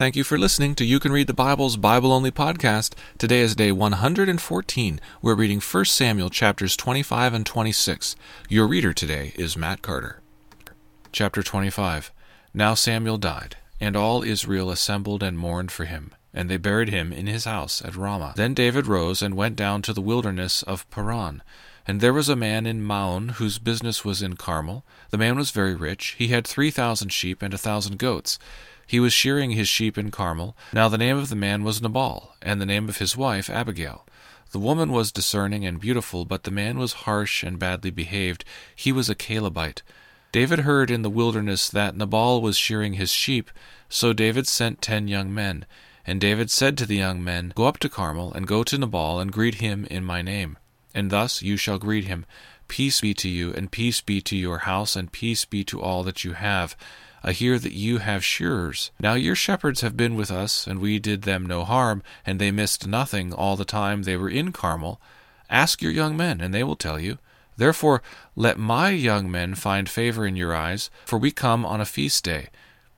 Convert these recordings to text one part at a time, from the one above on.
Thank you for listening to You Can Read the Bible's Bible Only podcast. Today is day 114. We're reading 1 Samuel chapters 25 and 26. Your reader today is Matt Carter. Chapter 25 Now Samuel died, and all Israel assembled and mourned for him, and they buried him in his house at Ramah. Then David rose and went down to the wilderness of Paran. And there was a man in Maon whose business was in Carmel. The man was very rich. He had three thousand sheep and a thousand goats. He was shearing his sheep in Carmel. Now the name of the man was Nabal, and the name of his wife Abigail. The woman was discerning and beautiful, but the man was harsh and badly behaved. He was a Calebite. David heard in the wilderness that Nabal was shearing his sheep, so David sent ten young men. And David said to the young men, Go up to Carmel, and go to Nabal, and greet him in my name. And thus you shall greet him. Peace be to you, and peace be to your house, and peace be to all that you have. I hear that you have shearers. Now your shepherds have been with us, and we did them no harm, and they missed nothing all the time they were in Carmel. Ask your young men, and they will tell you. Therefore let my young men find favor in your eyes, for we come on a feast day.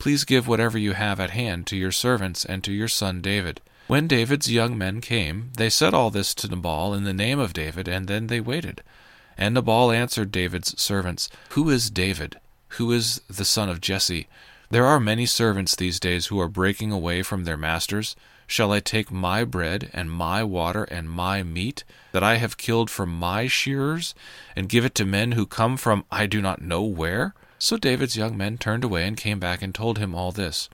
Please give whatever you have at hand to your servants and to your son David. When David's young men came, they said all this to Nabal in the name of David, and then they waited. And Nabal answered David's servants, Who is David? who is the son of Jesse. There are many servants these days who are breaking away from their masters. Shall I take my bread and my water and my meat that I have killed from my shearers and give it to men who come from I do not know where? So David's young men turned away and came back and told him all this.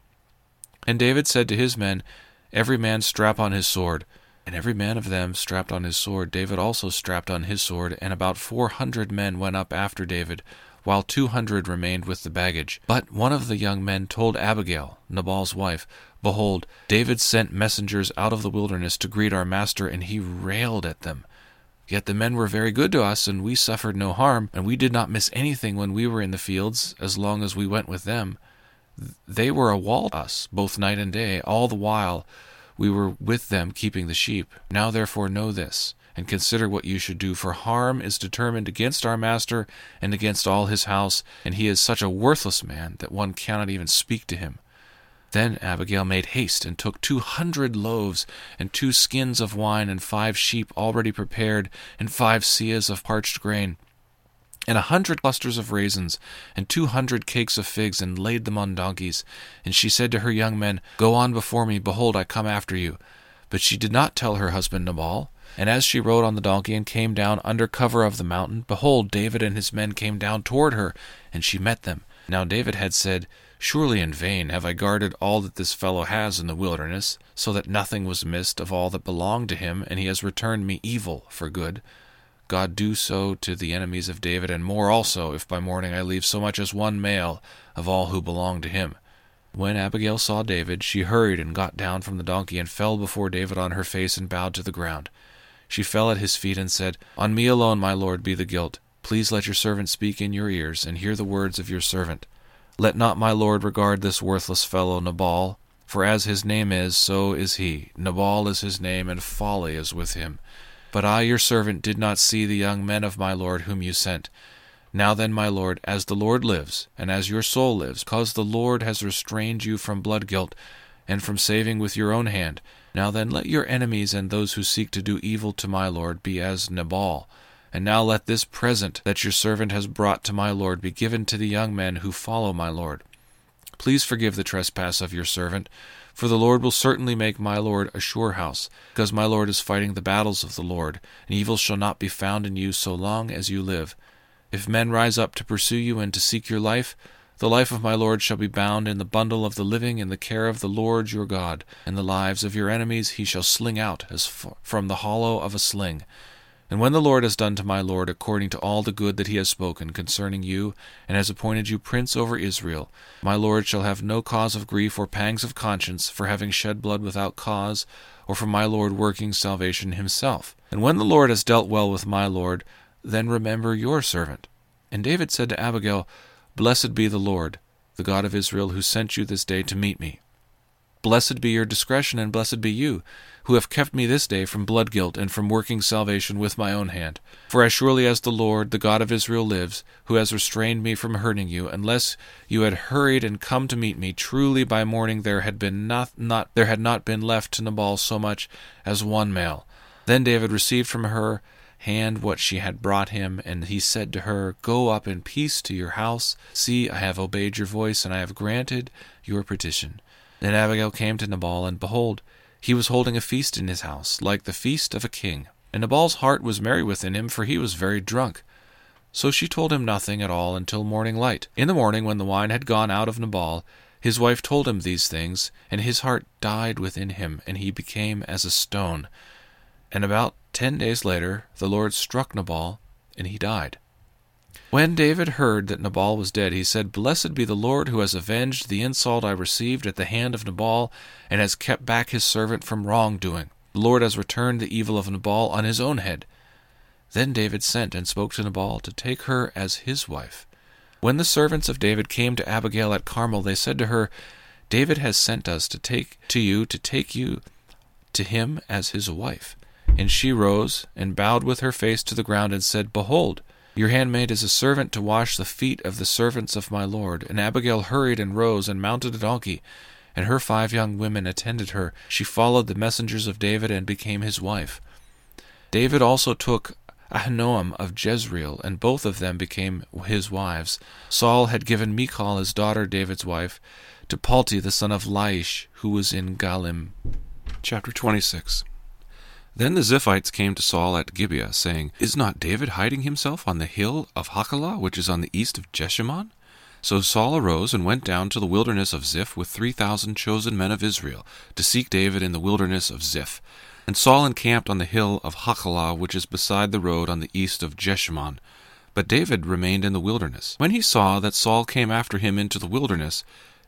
And David said to his men, Every man strap on his sword. And every man of them strapped on his sword. David also strapped on his sword, and about four hundred men went up after David, while two hundred remained with the baggage. But one of the young men told Abigail, Nabal's wife, Behold, David sent messengers out of the wilderness to greet our master, and he railed at them. Yet the men were very good to us, and we suffered no harm, and we did not miss anything when we were in the fields, as long as we went with them. They were a wall to us, both night and day, all the while we were with them keeping the sheep. Now therefore know this, and consider what you should do, for harm is determined against our master and against all his house, and he is such a worthless man that one cannot even speak to him. Then Abigail made haste and took two hundred loaves, and two skins of wine, and five sheep already prepared, and five seahs of parched grain, and a hundred clusters of raisins, and two hundred cakes of figs, and laid them on donkeys. And she said to her young men, Go on before me, behold, I come after you. But she did not tell her husband Nabal. And as she rode on the donkey and came down under cover of the mountain, behold, David and his men came down toward her, and she met them. Now David had said, Surely in vain have I guarded all that this fellow has in the wilderness, so that nothing was missed of all that belonged to him, and he has returned me evil for good. God do so to the enemies of David, and more also, if by morning I leave so much as one male of all who belong to him. When Abigail saw David, she hurried and got down from the donkey, and fell before David on her face, and bowed to the ground. She fell at his feet and said, On me alone, my lord, be the guilt. Please let your servant speak in your ears, and hear the words of your servant. Let not my lord regard this worthless fellow Nabal, for as his name is, so is he. Nabal is his name, and folly is with him. But I, your servant, did not see the young men of my lord whom you sent. Now then, my lord, as the Lord lives, and as your soul lives, because the Lord has restrained you from blood guilt, and from saving with your own hand, now then, let your enemies and those who seek to do evil to my lord be as Nabal. And now let this present that your servant has brought to my lord be given to the young men who follow my lord. Please forgive the trespass of your servant, for the Lord will certainly make my lord a sure house, because my lord is fighting the battles of the Lord, and evil shall not be found in you so long as you live. If men rise up to pursue you and to seek your life, the life of my Lord shall be bound in the bundle of the living in the care of the Lord your God, and the lives of your enemies he shall sling out as from the hollow of a sling. And when the Lord has done to my Lord according to all the good that he has spoken concerning you, and has appointed you prince over Israel, my Lord shall have no cause of grief or pangs of conscience for having shed blood without cause, or for my Lord working salvation himself. And when the Lord has dealt well with my Lord, then remember your servant. And David said to Abigail, Blessed be the Lord, the God of Israel, who sent you this day to meet me. Blessed be your discretion, and blessed be you, who have kept me this day from blood guilt and from working salvation with my own hand. For as surely as the Lord, the God of Israel, lives, who has restrained me from hurting you, unless you had hurried and come to meet me, truly by morning there had been not, not there had not been left to Nabal so much as one male. Then David received from her hand what she had brought him, and he said to her, Go up in peace to your house. See, I have obeyed your voice, and I have granted your petition. Then Abigail came to Nabal, and behold, he was holding a feast in his house, like the feast of a king. And Nabal's heart was merry within him, for he was very drunk. So she told him nothing at all until morning light. In the morning, when the wine had gone out of Nabal, his wife told him these things, and his heart died within him, and he became as a stone. And about ten days later, the Lord struck Nabal, and he died. When David heard that Nabal was dead, he said, Blessed be the Lord who has avenged the insult I received at the hand of Nabal, and has kept back his servant from wrongdoing. The Lord has returned the evil of Nabal on his own head. Then David sent and spoke to Nabal to take her as his wife. When the servants of David came to Abigail at Carmel, they said to her, David has sent us to take to you to take you to him as his wife. And she rose and bowed with her face to the ground and said, Behold, your handmaid is a servant to wash the feet of the servants of my lord. And Abigail hurried and rose and mounted a donkey, and her five young women attended her. She followed the messengers of David and became his wife. David also took Ahinoam of Jezreel, and both of them became his wives. Saul had given Michal, his daughter, David's wife, to Palti the son of Laish, who was in Gallim. Chapter 26 then the Ziphites came to Saul at Gibeah, saying, Is not David hiding himself on the hill of Hachilah, which is on the east of Jeshimon? So Saul arose and went down to the wilderness of Ziph with three thousand chosen men of Israel, to seek David in the wilderness of Ziph. And Saul encamped on the hill of Hachilah, which is beside the road on the east of Jeshimon. But David remained in the wilderness. When he saw that Saul came after him into the wilderness,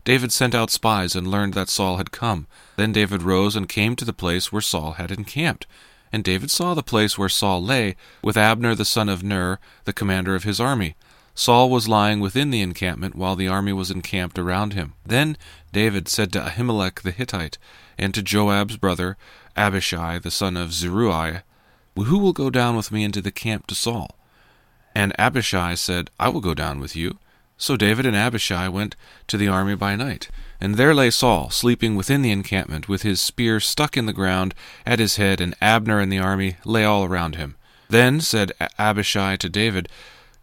David sent out spies and learned that Saul had come. Then David rose and came to the place where Saul had encamped. And David saw the place where Saul lay, with Abner the son of Ner, the commander of his army. Saul was lying within the encampment, while the army was encamped around him. Then David said to Ahimelech the Hittite, and to Joab's brother, Abishai the son of Zeruiah, Who will go down with me into the camp to Saul? And Abishai said, I will go down with you. So David and Abishai went to the army by night. And there lay Saul, sleeping within the encampment, with his spear stuck in the ground at his head, and Abner and the army lay all around him. Then said Abishai to David,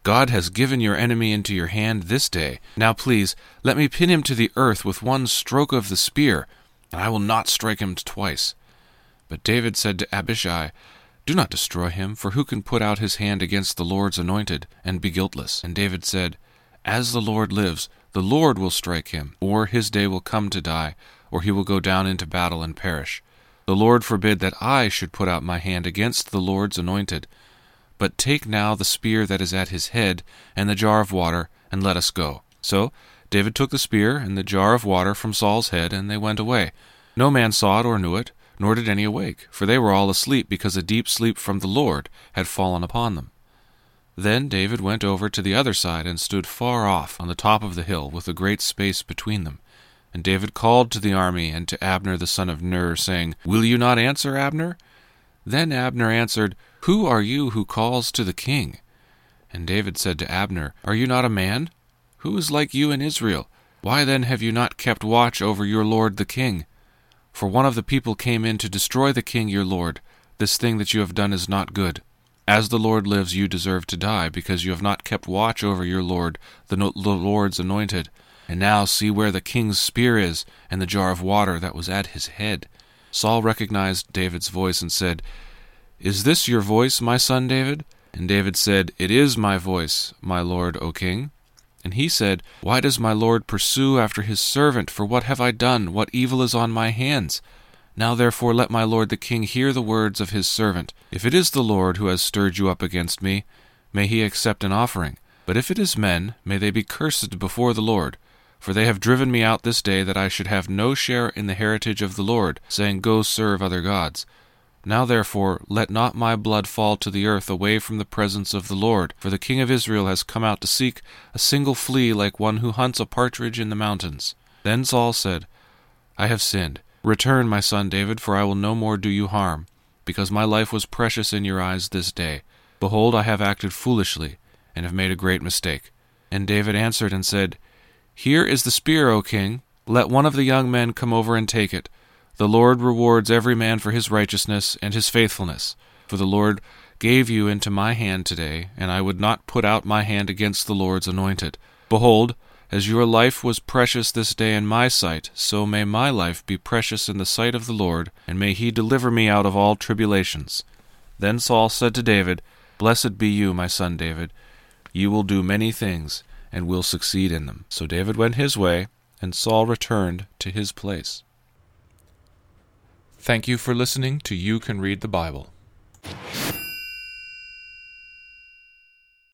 God has given your enemy into your hand this day. Now please, let me pin him to the earth with one stroke of the spear, and I will not strike him twice. But David said to Abishai, Do not destroy him, for who can put out his hand against the Lord's anointed, and be guiltless? And David said, as the Lord lives, the Lord will strike him, or his day will come to die, or he will go down into battle and perish. The Lord forbid that I should put out my hand against the Lord's anointed. But take now the spear that is at his head, and the jar of water, and let us go. So David took the spear and the jar of water from Saul's head, and they went away. No man saw it or knew it, nor did any awake, for they were all asleep, because a deep sleep from the Lord had fallen upon them. Then David went over to the other side and stood far off on the top of the hill with a great space between them. And David called to the army and to Abner the son of Ner, saying, Will you not answer, Abner? Then Abner answered, Who are you who calls to the king? And David said to Abner, Are you not a man? Who is like you in Israel? Why then have you not kept watch over your lord the king? For one of the people came in to destroy the king your lord. This thing that you have done is not good. As the Lord lives, you deserve to die, because you have not kept watch over your Lord, the, no- the Lord's anointed. And now see where the king's spear is, and the jar of water that was at his head. Saul recognized David's voice and said, Is this your voice, my son David? And David said, It is my voice, my lord, O king. And he said, Why does my lord pursue after his servant? For what have I done? What evil is on my hands? Now therefore let my lord the king hear the words of his servant. If it is the Lord who has stirred you up against me, may he accept an offering. But if it is men, may they be cursed before the Lord. For they have driven me out this day that I should have no share in the heritage of the Lord, saying, Go serve other gods. Now therefore let not my blood fall to the earth away from the presence of the Lord, for the king of Israel has come out to seek a single flea like one who hunts a partridge in the mountains. Then Saul said, I have sinned Return, my son David, for I will no more do you harm, because my life was precious in your eyes this day. Behold, I have acted foolishly, and have made a great mistake. And David answered and said, Here is the spear, O king. Let one of the young men come over and take it. The Lord rewards every man for his righteousness and his faithfulness. For the Lord gave you into my hand today, and I would not put out my hand against the Lord's anointed. Behold, as your life was precious this day in my sight, so may my life be precious in the sight of the Lord, and may he deliver me out of all tribulations. Then Saul said to David, Blessed be you, my son David. You will do many things, and will succeed in them. So David went his way, and Saul returned to his place. Thank you for listening to You Can Read the Bible.